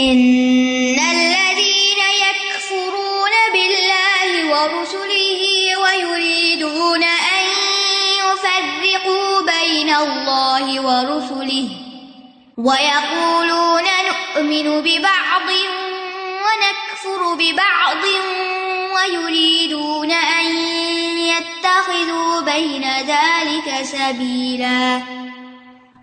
ان الذين يكفرون بالله ورسله ويريدون ان يفرقوا بين الله ورسله ويقولون نؤمن ببعض ونكفر ببعض ويريدون ان يتخذوا بين ذلك سبيلا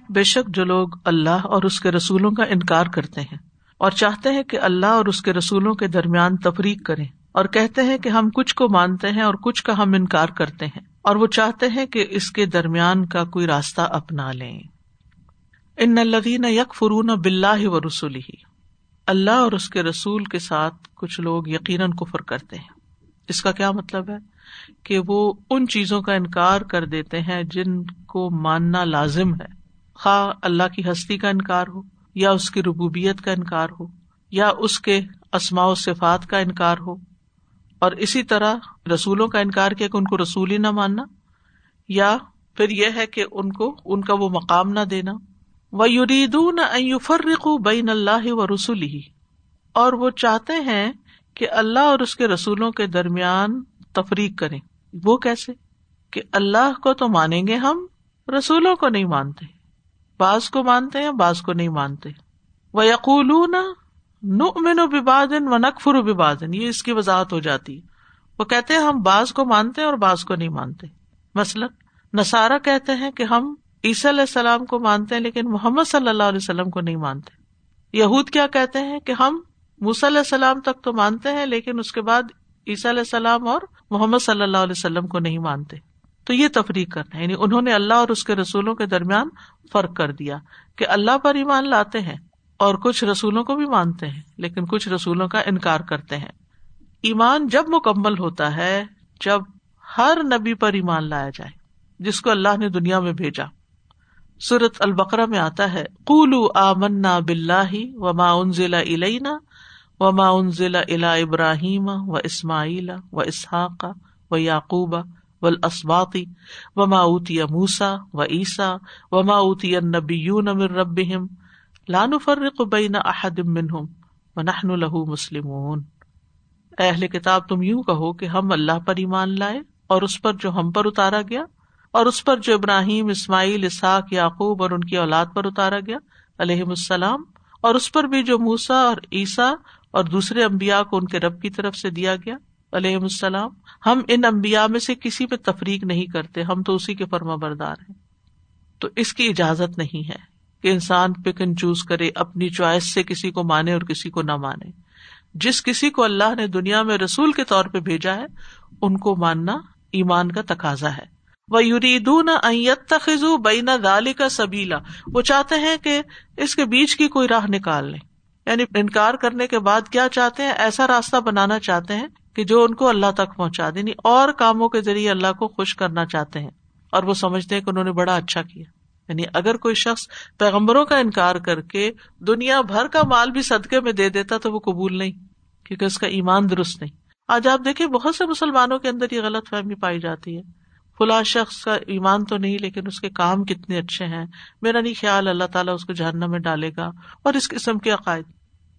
بے شک جو لوگ اللہ اور اس کے رسولوں کا انکار کرتے ہیں اور چاہتے ہیں کہ اللہ اور اس کے رسولوں کے درمیان تفریق کریں اور کہتے ہیں کہ ہم کچھ کو مانتے ہیں اور کچھ کا ہم انکار کرتے ہیں اور وہ چاہتے ہیں کہ اس کے درمیان کا کوئی راستہ اپنا لیں۔ ان الدین یک فرون بلّہ و رسولی اللہ اور اس کے رسول کے ساتھ کچھ لوگ یقیناً کفر کرتے ہیں۔ اس کا کیا مطلب ہے؟ کہ وہ ان چیزوں کا انکار کر دیتے ہیں جن کو ماننا لازم ہے۔ خواہ اللہ کی ہستی کا انکار ہو۔ یا اس کی ربوبیت کا انکار ہو، یا اس کے اسماء و صفات کا انکار ہو۔ اور اسی طرح رسولوں کا انکار کیا کہ ان کو رسول ہی نہ ماننا، یا پھر یہ ہے کہ ان کو، ان کا وہ مقام نہ دینا۔ وہ یورید نہ بین اللہ و رسول ہی اور وہ چاہتے ہیں کہ اللہ اور اس کے رسولوں کے درمیان تفریق کریں۔ وہ کیسے؟ کہ اللہ کو تو مانیں گے ہم، رسولوں کو نہیں مانتے۔ بعض کو مانتے ہیں، بعض کو نہیں مانتے۔ وہ یقول نو ببادن و نقفر و ببادن یہ اس کی وضاحت ہو جاتی وہ کہتے ہیں، ہم بعض کو مانتے اور بعض کو نہیں مانتے۔ مثلاً نسارا کہتے ہیں کہ ہم عیسی علیہ السلام کو مانتے ہیں، لیکن محمد صلی اللہ علیہ وسلم کو نہیں مانتے۔ یہود کیا کہتے ہیں کہ ہم علیہ السلام تک تو مانتے ہیں، لیکن اس کے بعد عیسی علیہ السلام اور محمد صلی اللہ علیہ وسلم کو نہیں مانتے۔ تو یہ تفریح کرنا یعنی انہوں نے اللہ اور اس کے رسولوں کے درمیان فرق کر دیا کہ اللہ پر ایمان لاتے ہیں اور کچھ رسولوں کو بھی مانتے ہیں، لیکن کچھ رسولوں کا انکار کرتے ہیں۔ ایمان جب مکمل ہوتا ہے، جب ہر نبی پر ایمان لایا جائے، جس کو اللہ نے دنیا میں بھیجا۔ سورت البقرا میں آتا ہے قولو آ منا بلّہ و ما ان ضلع علینا و ما ان ضلع الا ابراہیم و اسماعیل و اسحاق و یعقوب و اسباقی اوتی موسا و عیسا وما اوتی نبی امر رب لان فرق بین احد منہم و نحن له مسلم اہل کتاب، تم یوں کہو کہ ہم اللہ پر ایمان لائے اور اس پر جو ہم پر اتارا گیا اور اس پر جو ابراہیم، اسماعیل، اسحاق، یعقوب اور ان کی اولاد پر اتارا گیا علیہ السلام اور اس پر بھی جو موسا اور عیسیٰ اور دوسرے امبیا کو ان کے رب کی طرف سے دیا گیا علیہ السلام، ہم ان امبیا میں سے کسی پہ تفریق نہیں کرتے، ہم تو اسی کے فرما بردار ہیں۔ تو اس کی اجازت نہیں ہے کہ انسان پک اینڈ چوز کرے، اپنی چوائس سے کسی کو مانے اور کسی کو نہ مانے۔ جس کسی کو اللہ نے دنیا میں رسول کے طور پہ بھیجا ہے، ان کو ماننا ایمان کا تقاضا ہے۔ وہ یوریدون خزو بینا دالی کا سبیلا وہ چاہتے ہیں کہ اس کے بیچ کی کوئی راہ نکال لیں۔ یعنی انکار کرنے کے بعد کیا چاہتے ہیں؟ ایسا راستہ بنانا چاہتے ہیں کہ جو ان کو اللہ تک پہنچا دینی اور کاموں کے ذریعے اللہ کو خوش کرنا چاہتے ہیں اور وہ سمجھتے ہیں کہ انہوں نے بڑا اچھا کیا۔ یعنی اگر کوئی شخص پیغمبروں کا انکار کر کے دنیا بھر کا مال بھی صدقے میں دے دیتا تو وہ قبول نہیں، کیونکہ اس کا ایمان درست نہیں۔ آج آپ دیکھیں، بہت سے مسلمانوں کے اندر یہ غلط فہمی پائی جاتی ہے۔ فلاں شخص کا ایمان تو نہیں، لیکن اس کے کام کتنے اچھے ہیں۔ میرا نہیں خیال اللہ تعالیٰ اس کو جہنم میں ڈالے گا اور اس قسم کے عقائد۔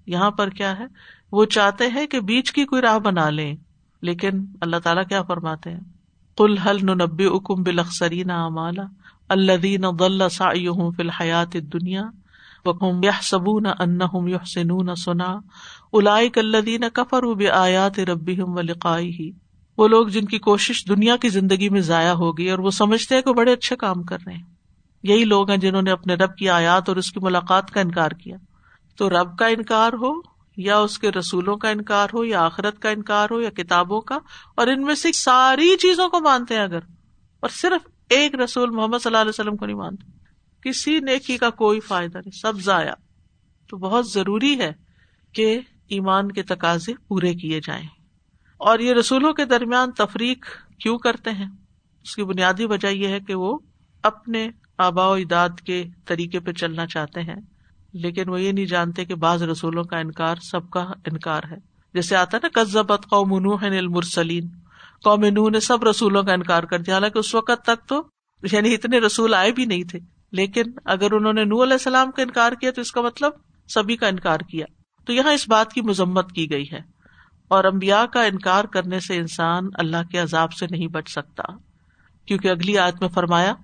یہاں پر کیا ہے؟ وہ چاہتے ہیں کہ بیچ کی کوئی راہ بنا لیں۔ لیکن اللہ تعالیٰ کیا فرماتے ہیں؟ کل حل نبی اکم بلخسرین امالا اللہ دین سا فی الحیات دنیا وکم یہ سبون ان سنا الاک الدین کفر اب آیات ربی و لقائی ہی وہ لوگ جن کی کوشش دنیا کی زندگی میں ضائع ہوگی اور وہ سمجھتے ہیں کہ بڑے اچھے کام کر رہے ہیں۔ یہی لوگ ہیں جنہوں نے اپنے رب کی آیات اور اس کی ملاقات کا انکار کیا۔ تو رب کا انکار ہو یا اس کے رسولوں کا انکار ہو یا آخرت کا انکار ہو یا کتابوں کا، اور ان میں سے ساری چیزوں کو مانتے ہیں اگر، اور صرف ایک رسول محمد صلی اللہ علیہ وسلم کو نہیں مانتے۔ کسی نیکی کا کوئی فائدہ نہیں، سب ضائع۔ تو بہت ضروری ہے کہ ایمان کے تقاضے پورے کیے جائیں۔ اور یہ رسولوں کے درمیان تفریق کیوں کرتے ہیں؟ اس کی بنیادی وجہ یہ ہے کہ وہ اپنے آبا و اجداد کے طریقے پہ چلنا چاہتے ہیں۔ لیکن وہ یہ نہیں جانتے کہ بعض رسولوں کا انکار سب کا انکار ہے۔ جیسے آتا ہے نا قزبت قوم المرسلین۔ قوم نو نے سب رسولوں کا انکار کر دیا۔ حالانکہ اس وقت تک تو یعنی اتنے رسول آئے بھی نہیں تھے۔ لیکن اگر انہوں نے نو علیہ السلام کا انکار کیا تو اس کا مطلب سبھی کا انکار کیا۔ تو یہاں اس بات کی مذمت کی گئی ہے۔ اور امبیا کا انکار کرنے سے انسان اللہ کے عذاب سے نہیں بچ سکتا۔ کیونکہ اگلی آیت میں فرمایا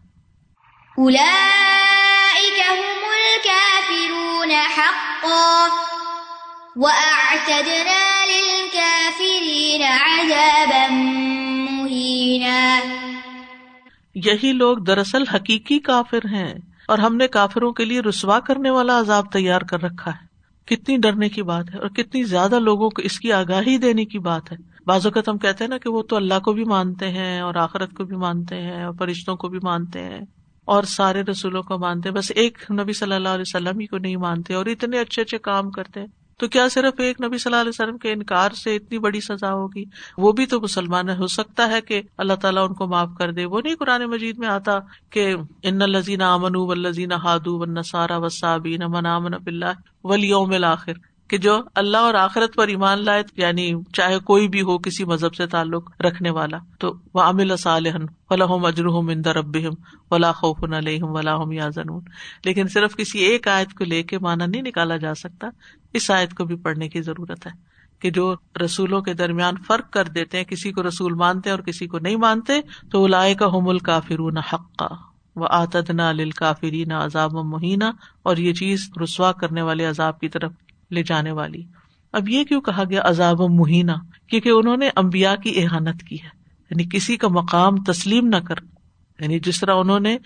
یہی لوگ دراصل حقیقی کافر ہیں اور ہم نے کافروں کے لیے رسوا کرنے والا عذاب تیار کر رکھا ہے۔ کتنی ڈرنے کی بات ہے اور کتنی زیادہ لوگوں کو اس کی آگاہی دینے کی بات ہے۔ بعض اوقات ہم کہتے ہیں نا کہ وہ تو اللہ کو بھی مانتے ہیں اور آخرت کو بھی مانتے ہیں اور فرشتوں کو بھی مانتے ہیں۔ اور سارے رسولوں کو مانتے بس ایک نبی صلی اللہ علیہ وسلم ہی کو نہیں مانتے اور اتنے اچھے اچھے کام کرتے ہیں۔ تو کیا صرف ایک نبی صلی اللہ علیہ وسلم کے انکار سے اتنی بڑی سزا ہوگی؟ وہ بھی تو مسلمان ہو سکتا ہے کہ اللہ تعالیٰ ان کو معاف کر دے۔ وہ نہیں قرآن مجید میں آتا کہ ان الزین امن و لذین ہادو و نسارا وسابین من امن بلّہ ولیوم الآخر کہ جو اللہ اور آخرت پر ایمان لائے یعنی چاہے کوئی بھی ہو کسی مذہب سے تعلق رکھنے والا، تو وہ عامل صالحن ولاحم اجرحم اندر اب ولا خوف علیہم ولاحم یا زنون لیکن صرف کسی ایک آیت کو لے کے مانا نہیں نکالا جا سکتا، اس آیت کو بھی پڑھنے کی ضرورت ہے کہ جو رسولوں کے درمیان فرق کر دیتے ہیں، کسی کو رسول مانتے اور کسی کو نہیں مانتے، تو لائے کا حمل کافرون حقا۔ وہ آتدنا کافری نہ عذاب مہینہ اور یہ چیز رسوا کرنے والے عذاب کی طرف لے جانے والی۔ اب یہ کیوں کہا گیا عذاب و مہینہ؟ کیونکہ انہوں نے امبیا کی احانت کی ہے۔ یعنی کسی کا مقام تسلیم نہ کر۔ یعنی جس طرح انہوں نے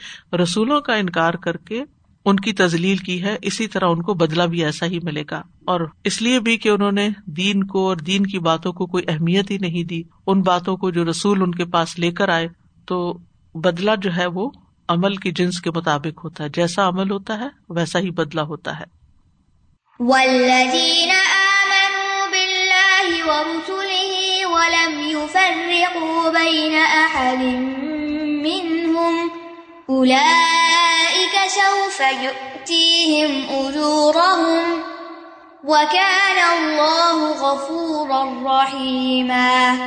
رسولوں کا انکار کر کے ان کی تزلیل کی ہے، اسی طرح ان کو بدلا بھی ایسا ہی ملے گا۔ اور اس لیے بھی کہ انہوں نے دین کو اور دین کی باتوں کو کوئی اہمیت ہی نہیں دی۔ ان باتوں کو جو رسول ان کے پاس لے کر آئے، تو بدلا جو ہے وہ عمل کی جنس کے مطابق ہوتا ہے۔ جیسا عمل ہوتا ہے، ویسا ہی بدلا ہوتا ہے۔ والذين آمنوا بالله ورسله ولم يفرقوا بين أحد منهم أولئك سوف يؤتيهم أجورهم وكان الله غفورا رحيما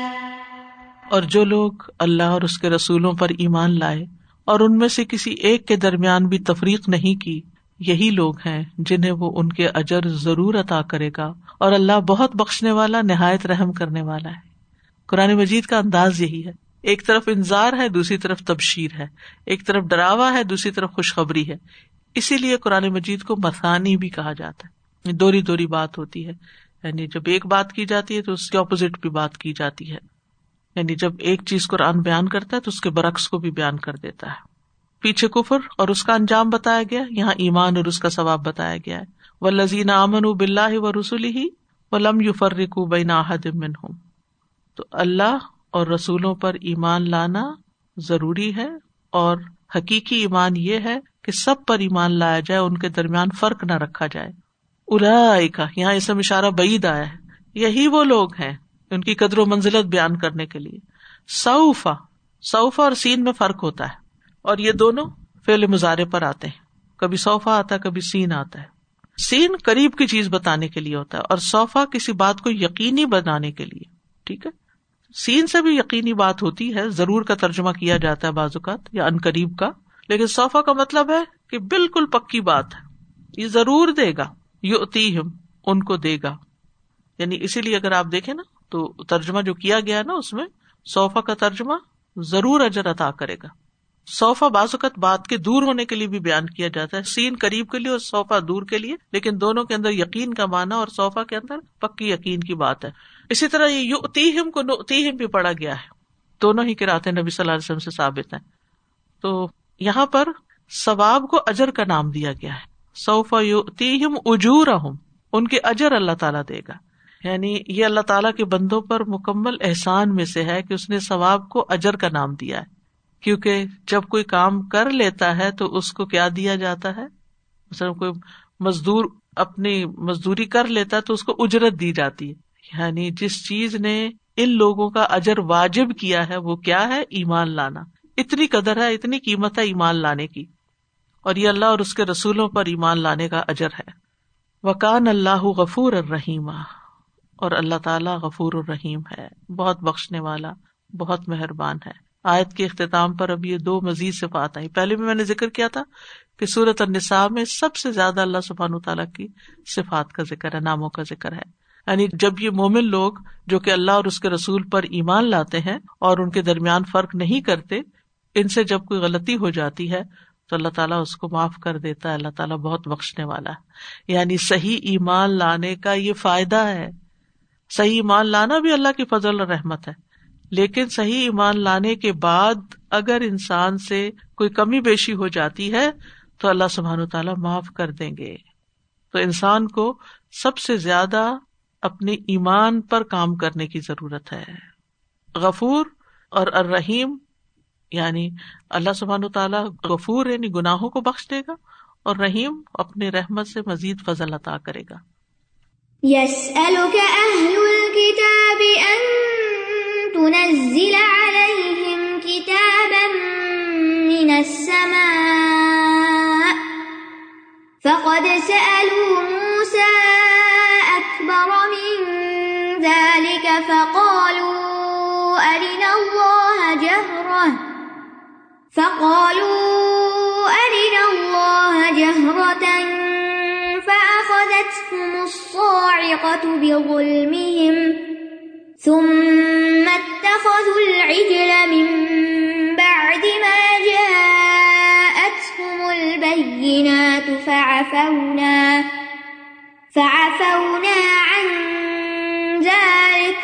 اور جو لوگ اللہ اور اس کے رسولوں پر ایمان لائے اور ان میں سے کسی ایک کے درمیان بھی تفریق نہیں کی یہی لوگ ہیں جنہیں وہ ان کے اجر ضرور عطا کرے گا اور اللہ بہت بخشنے والا، نہایت رحم کرنے والا ہے۔ قرآن مجید کا انداز یہی ہے۔ ایک طرف انضار ہے، دوسری طرف تبشیر ہے۔ ایک طرف ڈراوا ہے، دوسری طرف خوشخبری ہے۔ اسی لیے قرآن مجید کو مسانی بھی کہا جاتا ہے۔ دوری دوری بات ہوتی ہے۔ یعنی جب ایک بات کی جاتی ہے تو اس کے اپوزٹ بھی بات کی جاتی ہے۔ یعنی جب ایک چیز قرآن بیان کرتا ہے تو اس کے برعکس کو بھی بیان کر دیتا ہے۔ پیچھے کفر اور اس کا انجام بتایا گیا، یہاں ایمان اور اس کا ثواب بتایا گیا۔ ہے و لذین امن و بلّہ و رسول ہی و لم یو فرق بین ہوں تو اللہ اور رسولوں پر ایمان لانا ضروری ہے اور حقیقی ایمان یہ ہے کہ سب پر ایمان لایا جائے، ان کے درمیان فرق نہ رکھا جائے۔ الا یہاں اسم اشارہ بعید آیا ہے۔ یہی وہ لوگ ہیں ان کی قدر و منزلت بیان کرنے کے لیے۔ سعفا سعفا اور سین میں فرق ہوتا ہے۔ اور یہ دونوں فیل مظاہرے پر آتے ہیں۔ کبھی صوفہ آتا ہے، کبھی سین آتا ہے۔ سین قریب کی چیز بتانے کے لیے ہوتا ہے اور صوفہ کسی بات کو یقینی بنانے کے لیے، ٹھیک ہے؟ سین سے بھی یقینی بات ہوتی ہے، ضرور کا ترجمہ کیا جاتا ہے بعض اوقات، یا ان قریب کا۔ لیکن صوفہ کا مطلب ہے کہ بالکل پکی بات ہے۔ یہ ضرور دے گا یو ہم ان کو دے گا۔ یعنی اسی لیے اگر آپ دیکھیں نا، تو ترجمہ جو کیا گیا نا اس میں، صوفہ کا ترجمہ ضرور اجر عطا کرے گا۔ صوفہ اوقات بات کے دور ہونے کے لیے بھی بیان کیا جاتا ہے، سین قریب کے لیے اور صوفہ دور کے لیے، لیکن دونوں کے اندر یقین کا مانا اور صوفہ کے اندر پکی یقین کی بات ہے۔ اسی طرح یہ یو کو نوتیم بھی پڑا گیا ہے۔ دونوں ہی کراتے نبی صلی اللہ علیہ وسلم سے ثابت ہے تو یہاں پر ثواب کو اجر کا نام دیا گیا ہے۔ صوفہ یو تیم اجور ان کے اجر اللہ تعالیٰ دے گا۔ یعنی یہ اللہ تعالیٰ کے بندوں پر مکمل احسان میں سے ہے کہ اس نے ثواب کو اجر کا نام دیا ہے۔ کیونکہ جب کوئی کام کر لیتا ہے تو اس کو کیا دیا جاتا ہے؟ مثلاً کوئی مزدور اپنی مزدوری کر لیتا ہے تو اس کو اجرت دی جاتی ہے۔ یعنی جس چیز نے ان لوگوں کا اجر واجب کیا ہے، وہ کیا ہے؟ ایمان لانا۔ اتنی قدر ہے، اتنی قیمت ہے ایمان لانے کی۔ اور یہ اللہ اور اس کے رسولوں پر ایمان لانے کا اجر ہے۔ وکان اللہ غفور الرحیم اور اللہ تعالیٰ غفور الرحیم ہے۔ بہت بخشنے والا، بہت مہربان ہے۔ آیت کے اختتام پر اب یہ دو مزید صفات آئی پہلے بھی میں نے ذکر کیا تھا کہ سورت النساء میں سب سے زیادہ اللہ سبحان تعالیٰ کی صفات کا ذکر ہے، ناموں کا ذکر ہے۔ یعنی جب یہ مومن لوگ جو کہ اللہ اور اس کے رسول پر ایمان لاتے ہیں اور ان کے درمیان فرق نہیں کرتے، ان سے جب کوئی غلطی ہو جاتی ہے تو اللہ تعالیٰ اس کو معاف کر دیتا ہے، اللہ تعالیٰ بہت بخشنے والا ہے۔ یعنی صحیح ایمان لانے کا یہ فائدہ ہے۔ صحیح ایمان لانا بھی اللہ کی فضل اور رحمت ہے۔ لیکن صحیح ایمان لانے کے بعد اگر انسان سے کوئی کمی بیشی ہو جاتی ہے، تو اللہ سبحان تعالیٰ معاف کر دیں گے۔ تو انسان کو سب سے زیادہ اپنے ایمان پر کام کرنے کی ضرورت ہے۔ غفور اور الرحیم یعنی اللہ سبحان تعالیٰ غفور یعنی گناہوں کو بخش دے گا اور رحیم اپنے رحمت سے مزید فضل عطا کرے گا۔ یس تنزل عليهم كتابا من السماء فقد سألوا موسى أكبر من ذلك فقالوا أرنا الله جهرة فقالوا أرنا الله جهرة فأخذتهم الصاعقة بظلمهم ثم اتخذوا العجل من بعد ما جاءتهم البينات فعفونا فعفونا عن ذلك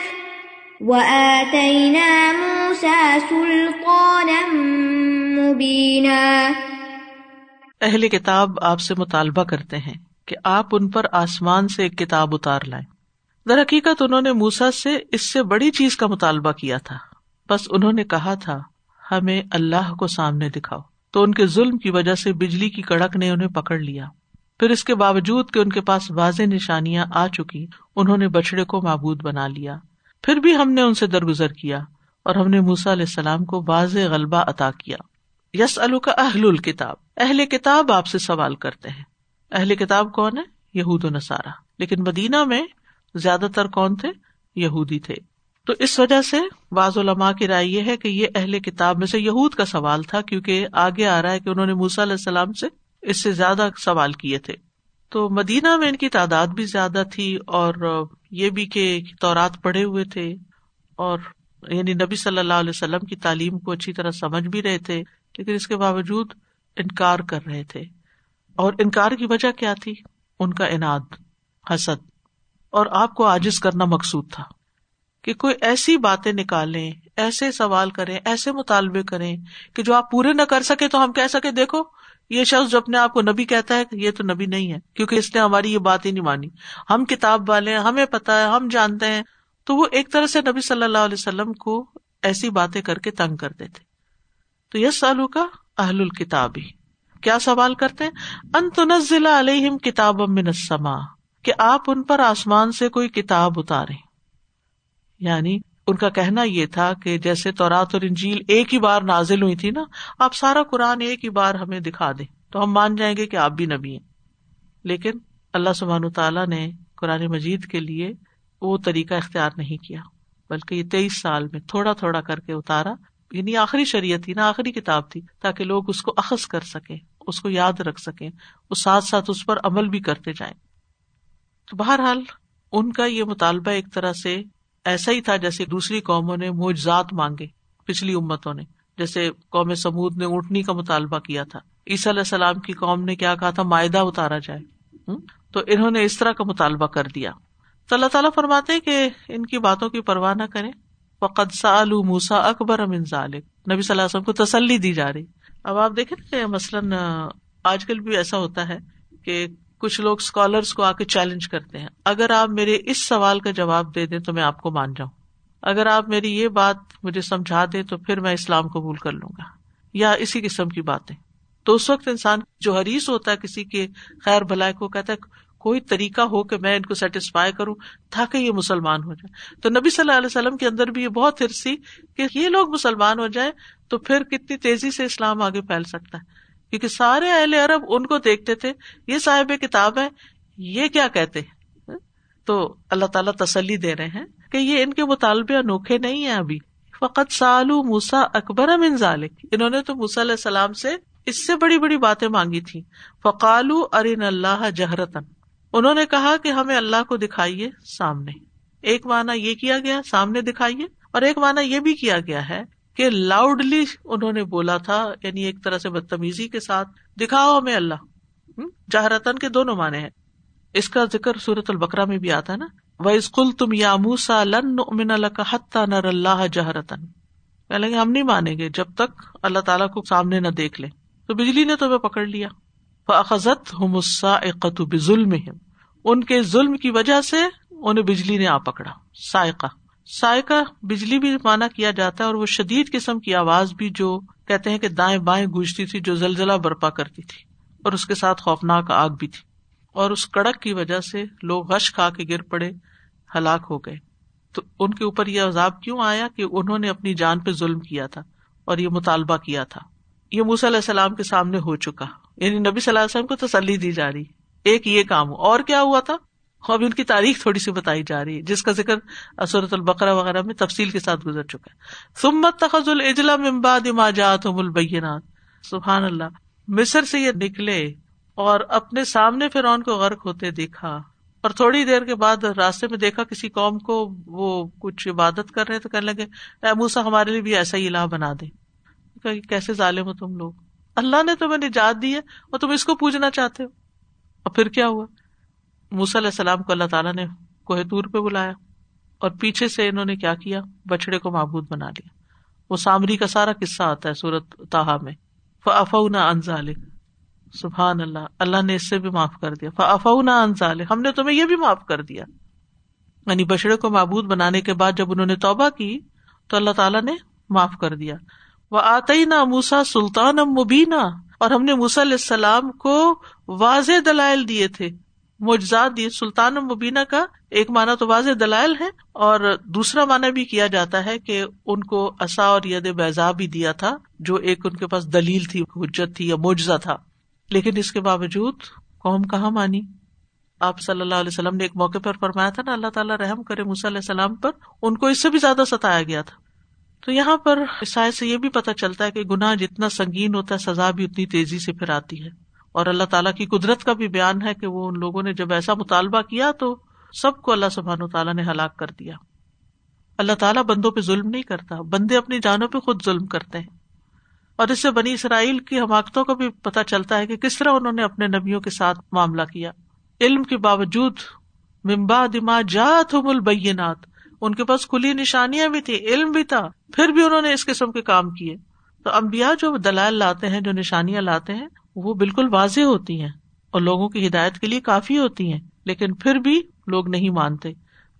وآتينا موسى سلطانا مبينا۔ اہل کتاب آپ سے مطالبہ کرتے ہیں کہ آپ ان پر آسمان سے ایک کتاب اتار لائیں۔ در حقیقت انہوں نے موسا سے اس سے بڑی چیز کا مطالبہ کیا تھا۔ بس انہوں نے کہا تھا، ہمیں اللہ کو سامنے دکھاؤ۔ تو ان کے ظلم کی وجہ سے بجلی کی کڑک نے انہیں پکڑ لیا۔ پھر اس کے باوجود کہ ان کے پاس واضح نشانیاں آ چکی، انہوں نے بچڑے کو معبود بنا لیا۔ پھر بھی ہم نے ان سے درگزر کیا اور ہم نے موسا علیہ السلام کو واضح غلبہ عطا کیا۔ یس الو کا اہل الکتاب، اہل کتاب آپ سے سوال کرتے ہیں۔ اہل کتاب کون ہے؟ یہود و نصارہ۔ لیکن مدینہ میں زیادہ تر کون تھے؟ یہودی تھے۔ تو اس وجہ سے بعض علماء کی رائے یہ ہے کہ یہ اہل کتاب میں سے یہود کا سوال تھا، کیونکہ آگے آ رہا ہے کہ انہوں نے موسا علیہ السلام سے اس سے زیادہ سوال کیے تھے۔ تو مدینہ میں ان کی تعداد بھی زیادہ تھی اور یہ بھی کہ تورات پڑھے ہوئے تھے اور یعنی نبی صلی اللہ علیہ وسلم کی تعلیم کو اچھی طرح سمجھ بھی رہے تھے، لیکن اس کے باوجود انکار کر رہے تھے۔ اور انکار کی وجہ کیا تھی؟ ان کا انعد، حسد۔ اور آپ کو آجز کرنا مقصود تھا کہ کوئی ایسی باتیں نکالیں، ایسے سوال کریں، ایسے مطالبے کریں کہ جو آپ پورے نہ کر سکے تو ہم کہہ سکے، دیکھو، یہ شخص جو اپنے آپ کو نبی کہتا ہے، یہ تو نبی نہیں ہے، کیونکہ اس نے ہماری یہ بات ہی نہیں مانی۔ ہم کتاب والے ہیں، ہمیں پتا ہے، ہم جانتے ہیں۔ تو وہ ایک طرح سے نبی صلی اللہ علیہ وسلم کو ایسی باتیں کر کے تنگ کر دیتے۔ تو یہ سالو کا اہل الکتاب۔ ہی کیا سوال کرتے انتنزل علیہم کتاب من السما کہ آپ ان پر آسمان سے کوئی کتاب اتارے یعنی ان کا کہنا یہ تھا کہ جیسے تورات اور انجیل ایک ہی بار نازل ہوئی تھی نا، آپ سارا قرآن ایک ہی بار ہمیں دکھا دیں۔ تو ہم مان جائیں گے کہ آپ بھی نبی ہیں۔ لیکن اللہ سبحان تعالیٰ نے قرآن مجید کے لیے وہ طریقہ اختیار نہیں کیا، بلکہ یہ تیئیس سال میں تھوڑا تھوڑا کر کے اتارا۔ یعنی آخری شریعت تھی نا، آخری کتاب تھی، تاکہ لوگ اس کو اخذ کر سکیں، اس کو یاد رکھ سکیں وہ ساتھ ساتھ اس پر عمل بھی کرتے جائیں۔ تو بہرحال ان کا یہ مطالبہ ایک طرح سے ایسا ہی تھا جیسے دوسری قوموں نے موجات مانگے پچھلی امتوں نے۔ جیسے قوم سمود نے اونٹنی کا مطالبہ کیا تھا۔ عیسی علیہ السلام کی قوم نے کیا کہا تھا؟ معاہدہ اتارا جائے۔ تو انہوں نے اس طرح کا مطالبہ کر دیا۔ تو اللہ تعالیٰ فرماتے کہ ان کی باتوں کی پرواہ نہ کرے فقد سال موسا اکبر امن ظالب نبی صلی اللہ علیہ وسلم کو تسلی دی جا رہی۔ اب آپ دیکھیں کہ مثلاً آج کل بھی ایسا ہوتا ہے کہ کچھ لوگ اسکالرس کو آ کے چیلنج کرتے ہیں۔ اگر آپ میرے اس سوال کا جواب دے دیں تو میں آپ کو مان جاؤں۔ اگر آپ میری یہ بات مجھے سمجھا دیں تو پھر میں اسلام قبول کر لوں گا۔ یا اسی قسم کی باتیں۔ تو اس وقت انسان جو حریث ہوتا ہے کسی کے خیر بھلائی کو، کہتا ہے کوئی طریقہ ہو کہ میں ان کو سیٹسفائی کروں تاکہ یہ مسلمان ہو جائے۔ تو نبی صلی اللہ علیہ وسلم کے اندر بھی یہ بہت ہرسی کہ یہ لوگ مسلمان ہو جائے تو پھر کتنی تیزی سے اسلام آگے پھیل سکتا ہے۔ کیونکہ سارے اہل عرب ان کو دیکھتے تھے، یہ صاحب کتاب ہے، یہ کیا کہتے؟ تو اللہ تعالیٰ تسلی دے رہے ہیں کہ یہ ان کے مطالبے انوکھے نہیں ہیں ابھی۔ فقط سالو موسا اکبر امن ذالک۔ انہوں نے تو موسا علیہ السلام سے اس سے بڑی بڑی باتیں مانگی تھی فقالو ارین اللہ جہرتن انہوں نے کہا کہ ہمیں اللہ کو دکھائیے سامنے۔ ایک مانا یہ کیا گیا، سامنے دکھائیے، اور ایک مانا یہ بھی کیا گیا ہے کہ لاؤڈلی انہوں نے بولا تھا یعنی ایک طرح سے بدتمیزی کے ساتھ، دکھاؤ ہمیں اللہ۔ جہرتن کے دونوں معنی ہیں۔ اس کا ذکر سورت البکرا میں بھی آتا ہے نا۔ وہ اسکول تم یا موسا لن امن حتہ نر اللہ جہرتن پہلے ہم نہیں مانیں گے جب تک اللہ تعالیٰ کو سامنے نہ دیکھ لیں۔ تو بجلی نے تمہیں پکڑ لیا۔ فضت ہم ظلم ان کے ظلم کی وجہ سے انہیں بجلی نے آ پکڑا، سائقہ۔ سائقہ بجلی بھی مانا کیا جاتا ہے اور وہ شدید قسم کی آواز بھی جو کہتے ہیں کہ دائیں بائیں گونجتی تھی، جو زلزلہ برپا کرتی تھی اور اس کے ساتھ خوفناک آگ بھی تھی۔ اور اس کڑک کی وجہ سے لوگ غش کھا کے گر پڑے، ہلاک ہو گئے۔ تو ان کے اوپر یہ عذاب کیوں آیا کہ انہوں نے اپنی جان پہ ظلم کیا تھا اور یہ مطالبہ کیا تھا؟ یہ موسی علیہ السلام کے سامنے ہو چکا۔ یعنی نبی صلی اللہ علیہ وسلم کو تسلی دی جا رہی۔ ایک یہ کام اور کیا ہوا تھا؟ ابھی ان کی تاریخ تھوڑی سی بتائی جا رہی ہے، جس کا ذکر اسورت البقرا وغیرہ میں تفصیل کے ساتھ گزر چکا ہے۔ سمت تخذ الجلا ممباد جات البینات۔ سبحان اللہ۔ مصر سے یہ نکلے اور اپنے سامنے فرعون کو غرق ہوتے دیکھا۔ اور تھوڑی دیر کے بعد راستے میں دیکھا کسی قوم کو وہ کچھ عبادت کر رہے تو کہنے لگے، اے موسا ہمارے لیے بھی ایسا ہی الہ بنا دے۔ کہ کیسے ظالم ہو تم لوگ؟ اللہ نے تمہیں نجات دی ہے اور تم اس کو پوجنا چاہتے ہو۔ اور پھر کیا ہوا؟ موسی علیہ السلام کو اللہ تعالیٰ نے کوہ تور پہ بلایا اور پیچھے سے انہوں نے کیا کیا؟ بچڑے کو معبود بنا لیا۔ وہ سامری کا سارا قصہ آتا ہے سورت تاہا میں۔ فافا انزال سبحان اللہ اللہ نے اس سے بھی معاف کر دیا۔ فافا انزال ہم نے تمہیں یہ بھی معاف کر دیا۔ یعنی بچڑے کو معبود بنانے کے بعد جب انہوں نے توبہ کی تو اللہ تعالیٰ نے معاف کر دیا۔ وہ آتے نہ موسا سلطان مبینہ اور ہم نے موسا علیہ السلام کو واضح دلائل دیے تھے۔ معجزات دیے سلطان مبینہ کا ایک مانا تو واضح دلائل ہے اور دوسرا مانا بھی کیا جاتا ہے کہ ان کو اصا اور ید بیضا بھی دیا تھا، جو ایک ان کے پاس دلیل تھی، حجت تھی یا معجزہ تھا۔ لیکن اس کے باوجود قوم کہاں مانی؟ آپ صلی اللہ علیہ وسلم نے ایک موقع پر فرمایا تھا نا، اللہ تعالیٰ رحم کرے علیہ السلام پر، ان کو اس سے بھی زیادہ ستایا گیا تھا۔ تو یہاں پر عیسائی سے یہ بھی پتا چلتا ہے کہ گناہ جتنا سنگین ہوتا ہے، سزا بھی اتنی تیزی سے پھر آتی ہے۔ اور اللہ تعالیٰ کی قدرت کا بھی بیان ہے کہ وہ ان لوگوں نے جب ایسا مطالبہ کیا تو سب کو اللہ سبحان و تعالیٰ نے ہلاک کر دیا۔ اللہ تعالیٰ بندوں پہ ظلم نہیں کرتا، بندے اپنی جانوں پہ خود ظلم کرتے ہیں۔ اور اس سے بنی اسرائیل کی حماقتوں کا بھی پتا چلتا ہے کہ کس طرح انہوں نے اپنے نبیوں کے ساتھ معاملہ کیا۔ علم کے باوجود ممبا دما جات البینات، ان کے پاس کھلی نشانیاں بھی تھی علم بھی تھا، پھر بھی انہوں نے اس قسم کے کام کیے۔ تو امبیا جو دلائل لاتے ہیں، جو نشانیاں لاتے ہیں، وہ بالکل واضح ہوتی ہیں اور لوگوں کی ہدایت کے لیے کافی ہوتی ہیں۔ لیکن پھر بھی لوگ نہیں مانتے۔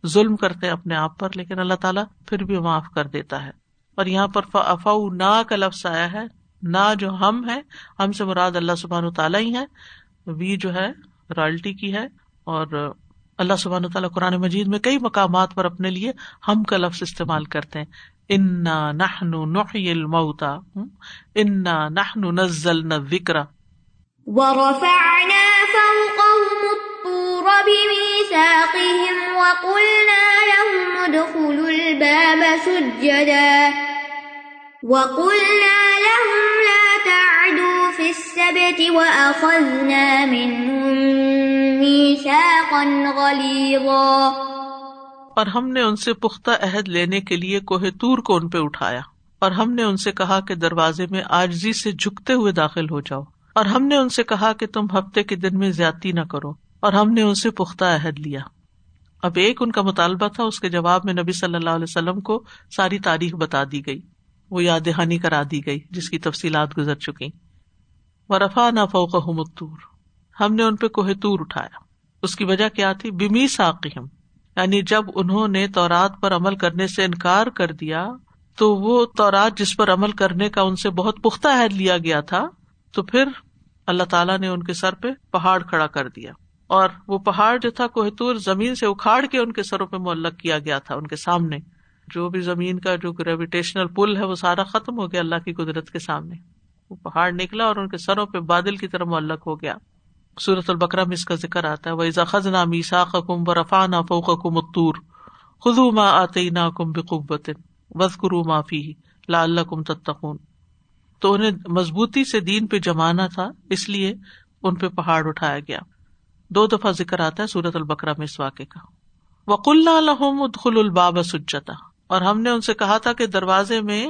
ظلم کرتے اپنے آپ پر، لیکن اللہ تعالیٰ پھر بھی معاف کر دیتا ہے۔ اور یہاں پر افا نا کا لفظ آیا ہے۔ نہ جو ہم ہے ہم سے مراد اللہ سبحان تعالیٰ ہی ہے وی جو ہے، رائلٹی کی ہے۔ اور اللہ سبحان تعالیٰ قرآن مجید میں کئی مقامات پر اپنے لیے ہم کا لفظ استعمال کرتے ہیں۔ انا نہن نحی الموتا انا نہن نزل نہ ورفعنا فوقهم الطور بميثاقهم وقلنا لهم ادخلوا الباب سجدا۔ وقلنا لهم لا تعدوا في السبت وأخذنا منهم ميثاقا غليظا۔ اور ہم نے ان سے پختہ عہد لینے کے لیے کوہ تور کو ان پہ اٹھایا اور ہم نے ان سے کہا کہ دروازے میں آجزی سے جھکتے ہوئے داخل ہو جاؤ اور ہم نے ان سے کہا کہ تم ہفتے کے دن میں زیادتی نہ کرو اور ہم نے ان سے پختہ عہد لیا۔ اب ایک ان کا مطالبہ تھا، اس کے جواب میں نبی صلی اللہ علیہ وسلم کو ساری تاریخ بتا دی گئی۔ وہ یاد دہانی کرا دی گئی، جس کی تفصیلات گزر چکی و رفا نہ فوق ہم نے ان پہ کوہ تور اٹھایا۔ اس کی وجہ کیا تھی؟ بمی ساقم یعنی جب انہوں نے تورات پر عمل کرنے سے انکار کر دیا، تو وہ تورات جس پر عمل کرنے کا ان سے بہت پختہ عہد لیا گیا تھا، تو پھر اللہ تعالیٰ نے ان کے سر پہ پہاڑ کھڑا کر دیا۔ اور وہ پہاڑ جو تھا، کوہتور زمین سے اکھاڑ کے ان کے سروں پہ معلق کیا گیا تھا، ان کے سامنے۔ جو بھی زمین کا جو گریویٹیشنل پل ہے، وہ سارا ختم ہو گیا اللہ کی قدرت کے سامنے۔ وہ پہاڑ نکلا اور ان کے سروں پہ بادل کی طرح معلق ہو گیا۔ سورت البکرا میں اس کا ذکر آتا ہے وہ زخذ نا میسا کم و رفا نا فوق کم اتور خدو ماں آتے نا کم بقوت وز کرو معافی لا اللہ کم تتقون۔ تو انہیں مضبوطی سے دین پہ جمانا تھا، اس لیے ان پہ پہاڑ اٹھایا گیا۔ دو دفعہ ذکر آتا ہے سورت البکرا میں اس واقعے کا۔ وقل الحم ادخل الباب سجتا۔ اور ہم نے ان سے کہا تھا کہ دروازے میں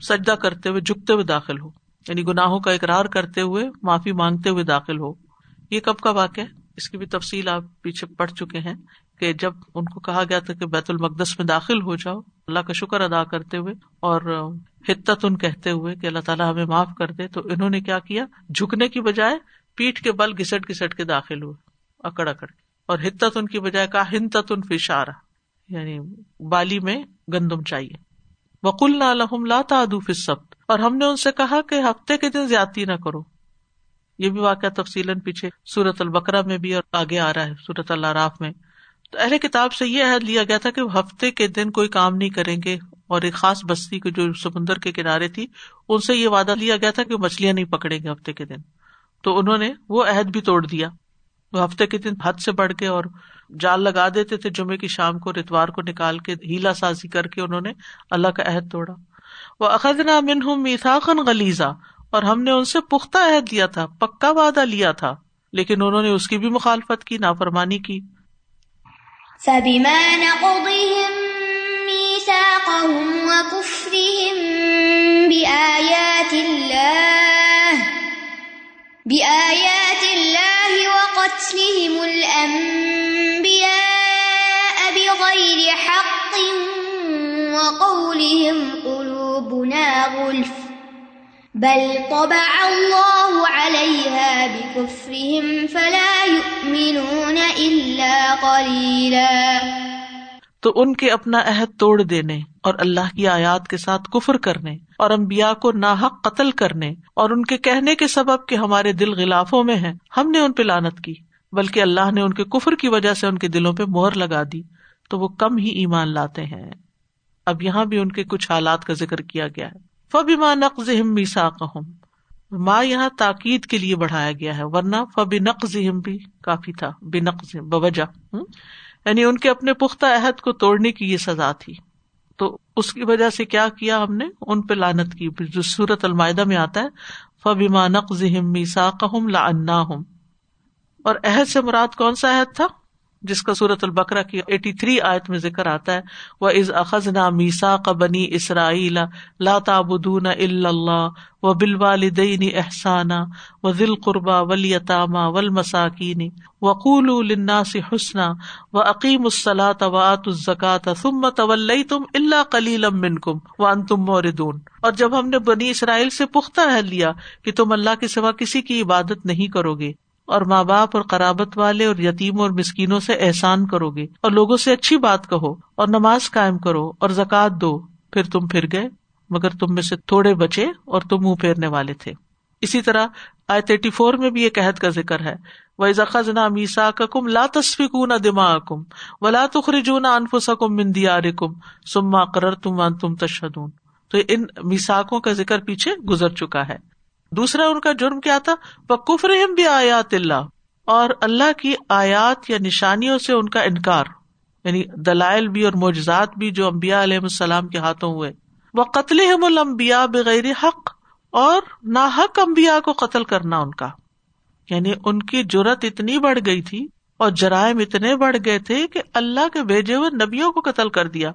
سجدہ کرتے ہوئے جھکتے ہوئے داخل ہو یعنی گناہوں کا اقرار کرتے ہوئے معافی مانگتے ہوئے داخل ہو۔ یہ کب کا واقع ہے؟ اس کی بھی تفصیل آپ پیچھے پڑ چکے ہیں کہ جب ان کو کہا گیا تھا کہ بیت المقدس میں داخل ہو جاؤ، اللہ کا شکر ادا کرتے ہوئے اور حتت ان کہتے ہوئے کہ اللہ تعالیٰ ہمیں معاف کر دے، تو انہوں نے کیا کیا؟ جھکنے کی بجائے پیٹ کے بل گسٹ گسٹ کے داخل ہوئے، اکڑ اکڑ کے۔ اور حتت ان کی بجائے کہا ہنت ان فشارا یعنی بالی میں گندم چاہیے۔ وکل نہ لہم لاتا سبت اور ہم نے ان سے کہا کہ ہفتے کے دن زیادتی نہ کرو۔ یہ بھی واقعہ تفصیل پیچھے سورت البکرا میں بھی اور آگے آ رہا ہے سورت اللہ راف میں۔ تو اہل کتاب سے یہ عہد لیا گیا تھا کہ ہفتے کے دن کوئی کام نہیں کریں گے اور ایک خاص بستی کو جو سمندر کے کنارے تھی، ان سے یہ وعدہ لیا گیا تھا کہ مچھلیاں نہیں پکڑیں گے ہفتے کے دن۔ تو انہوں نے وہ عہد بھی توڑ دیا۔ وہ ہفتے کے دن حد سے بڑھ کے اور جال لگا دیتے تھے جمعے کی شام کو، اتوار کو نکال کے ہیلا سازی کر کے انہوں نے اللہ کا عہد توڑا۔ وہ اخذنا منہم میساخن غلیزا اور ہم نے ان سے پختہ عہد دیا تھا، پکا وعدہ لیا تھا، لیکن انہوں نے اس کی بھی مخالفت کی، نافرمانی کی۔ فبما نقضهم ميثاقهم وكفرهم بآيات الله بآيات الله وقتلهم الأنبياء بغير حق وقولهم قلوبنا غلف بل طبع الله عليها بكفرهم فلا يؤمنون إلا قليلا. تو ان کے اپنا عہد توڑ دینے اور اللہ کی آیات کے ساتھ کفر کرنے اور امبیا کو ناحق قتل کرنے اور ان کے کہنے کے سبب کہ ہمارے دل غلافوں میں ہیں، ہم نے ان پہ لانت کی، بلکہ اللہ نے ان کے کفر کی وجہ سے ان کے دلوں پہ مہر لگا دی، تو وہ کم ہی ایمان لاتے ہیں۔ اب یہاں بھی ان کے کچھ حالات کا ذکر کیا گیا ہے۔ فبی ماں نقز میسا ماں یہاں تاکید کے لیے بڑھایا گیا ہے، ورنہ فبی نقز بھی کافی تھا بے نقز بوجہ یعنی ان کے اپنے پختہ عہد کو توڑنے کی یہ سزا تھی۔ تو اس کی وجہ سے کیا کیا ہم نے؟ ان پہ لانت کی۔ جو سورت المائدہ میں آتا ہے فبیما نقز میسا لا اور عہد سے مراد کون سا عہد تھا؟ جس کا سورت البکرا کی ایٹی تھری آیت میں ذکر آتا ہے وہ از اخذ نہ میسا قبنی اسرائیل لا تابدون اللہ و بل والدین احسانہ و ذل قربا ولیطامہ ول مساکین وقول الناس حسنا و عقیم الصلاۃ و آت الزکات ثم طول تم اللہ کلیل من کم و ان تم موردون اور جب ہم نے بنی اسرائیل سے پختہ عہد لیا کہ تم اللہ کے سوا کسی کی عبادت نہیں کرو گے اور ماں باپ اور قرابت والے اور یتیموں اور مسکینوں سے احسان کرو گے اور لوگوں سے اچھی بات کہو اور نماز قائم کرو اور زکات دو۔ پھر تم پھر گئے، مگر تم میں سے تھوڑے بچے اور تم منہ پھیرنے والے تھے۔ اسی طرح آئی تھرٹی فور میں بھی ایک عہد کا ذکر ہے۔ وہ زخذ نہ میسا کا کم لا تصفیق نہ دماغ کم و لا تخرجون انفسا کم مندیار کم سما کرر تم ون تم تشدون تو ان میساکوں کا ذکر پیچھے گزر چکا ہے۔ دوسرا ان کا جرم کیا تھا؟ کفر بھی آیات اللہ اور اللہ کی آیات یا نشانیوں سے ان کا انکار یعنی دلائل بھی اور معجزات بھی جو امبیا علیہ السلام کے ہاتھوں ہوئے۔ وہ قتل المبیا بغیر حق، اور نا حق امبیا کو قتل کرنا ان کا۔ یعنی ان کی جرت اتنی بڑھ گئی تھی اور جرائم اتنے بڑھ گئے تھے کہ اللہ کے بھیجے ہوئے نبیوں کو قتل کر دیا۔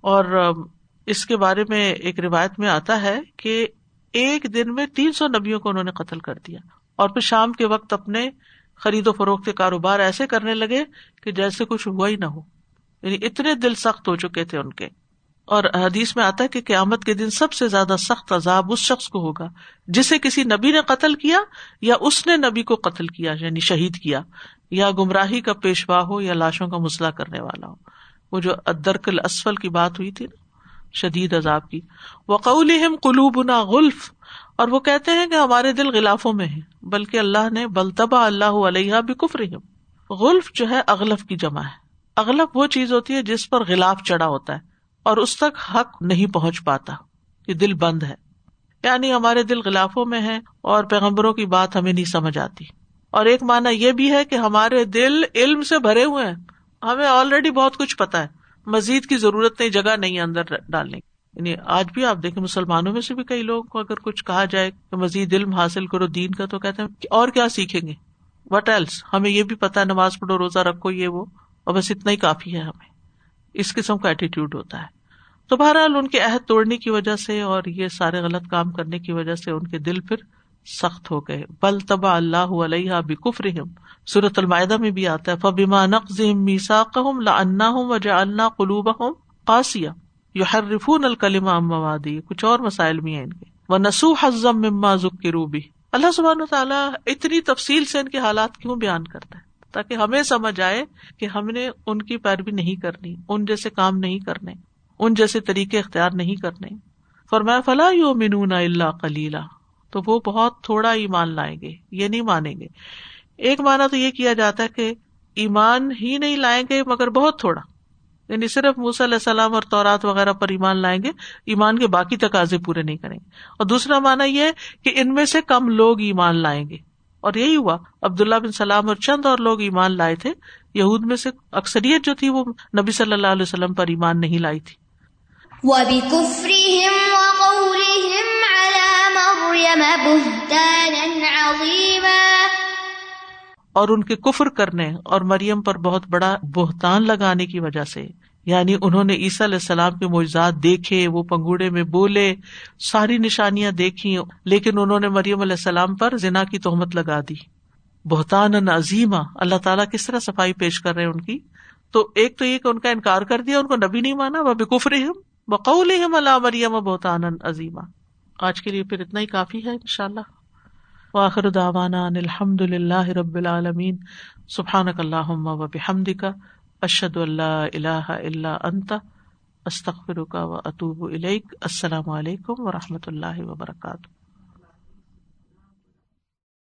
اور اس کے بارے میں ایک روایت میں آتا ہے کہ ایک دن میں تین سو نبیوں کو انہوں نے قتل کر دیا اور پھر شام کے وقت اپنے خرید و فروخت کے کاروبار ایسے کرنے لگے کہ جیسے کچھ ہوا ہی نہ ہو۔ یعنی اتنے دل سخت ہو چکے تھے ان کے۔ اور حدیث میں آتا ہے کہ قیامت کے دن سب سے زیادہ سخت عذاب اس شخص کو ہوگا جسے کسی نبی نے قتل کیا یا اس نے نبی کو قتل کیا یعنی شہید کیا، یا گمراہی کا پیشوا ہو یا لاشوں کا مسئلہ کرنے والا ہو۔ وہ جو ادرکل اسفل کی بات ہوئی تھی نا شدید عذاب کی. وقول قلوب نا غلف. اور وہ کہتے ہیں کہ ہمارے دل غلافوں میں ہے بلکہ اللہ نے بلطبا اللہ علیہ بھی کفر غلف جو ہے اغلف کی جمع ہے. اغلف وہ چیز ہوتی ہے جس پر غلاف چڑھا ہوتا ہے، اور اس تک حق نہیں پہنچ پاتا یہ دل بند ہے. یعنی ہمارے دل غلافوں میں ہے اور پیغمبروں کی بات ہمیں نہیں سمجھ آتی. اور ایک مانا یہ بھی ہے کہ ہمارے دل علم سے بھرے ہوئے ہیں. ہمیں آلریڈی بہت کچھ پتا ہے. مزید کی ضرورت نہیں جگہ نہیں اندر ڈالنے یعنی آج بھی آپ دیکھیں مسلمانوں میں سے بھی کئی لوگوں کو اگر کچھ کہا جائے کہ مزید علم حاصل کرو دین کا تو کہتے ہیں اور کیا سیکھیں گے؟ وٹ ایلس ہمیں یہ بھی پتا نماز پڑھو، روزہ رکھو، یہ وہ۔ اور بس اتنا ہی کافی ہے ہمیں۔ اس قسم کا ایٹیٹیوڈ ہوتا ہے۔ تو بہرحال ان کے عہد توڑنے کی وجہ سے اور یہ سارے غلط کام کرنے کی وجہ سے ان کے دل پھر سخت ہو گئے۔ بل تبا اللہ علیہ بکف رحم صورت المائدہ میں بھی آتا ہے۔ فبیما نقز میسا لا وجا اللہ قلوب ہوں قاسیہ یو ہر رفون موادی کچھ اور مسائل بھی ہیں ان کے۔ وہ نسو حزم مما ذک روبی اللہ سبحان تعالیٰ اتنی تفصیل سے ان کے حالات کیوں بیان کرتا ہے؟ تاکہ ہمیں سمجھ آئے کہ ہم نے ان کی پیروی نہیں کرنی، ان جیسے کام نہیں کرنے، ان جیسے طریقے اختیار نہیں کرنے۔ فرمایا فلاح یو منون اللہ کلیلہ تو وہ بہت تھوڑا ایمان لائیں گے، یہ نہیں مانیں گے۔ ایک مانا تو یہ کیا جاتا ہے کہ ایمان ہی نہیں لائیں گے مگر بہت تھوڑا۔ یعنی صرف موسی علیہ السلام اور تورات وغیرہ پر ایمان لائیں گے، ایمان کے باقی تقاضے پورے نہیں کریں گے۔ اور دوسرا مانا یہ کہ ان میں سے کم لوگ ایمان لائیں گے۔ اور یہی ہوا، عبداللہ بن سلام اور چند اور لوگ ایمان لائے تھے۔ یہود میں سے اکثریت جو تھی وہ نبی صلی اللہ علیہ وسلم پر ایمان نہیں لائی تھی۔ اور ان کے کفر کرنے اور مریم پر بہت بڑا بہتان لگانے کی وجہ سے یعنی انہوں نے عیسیٰ علیہ السلام کے معجزات دیکھے، وہ پنگوڑے میں بولے، ساری نشانیاں دیکھی لیکن انہوں نے مریم علیہ السلام پر زنا کی تہمت لگا دی۔ بہتان عظیمہ اللہ تعالیٰ کس طرح صفائی پیش کر رہے ہیں ان کی؟ تو ایک تو یہ کہ ان کا انکار کر دیا، ان کو نبی نہیں مانا وہ بکفر بقول اللہ مریم بہتان عظیمہ آج کے لیے پھر اتنا ہی کافی ہے ان شاء اللہ واخر داوانا الحمد للہ رب العالمین۔ سبحان اللہ و بحمد کا اشد اللہ اللہ اللہ انت استخر کا و اطوب السلام علیکم و رحمۃ اللہ وبرکاتہ۔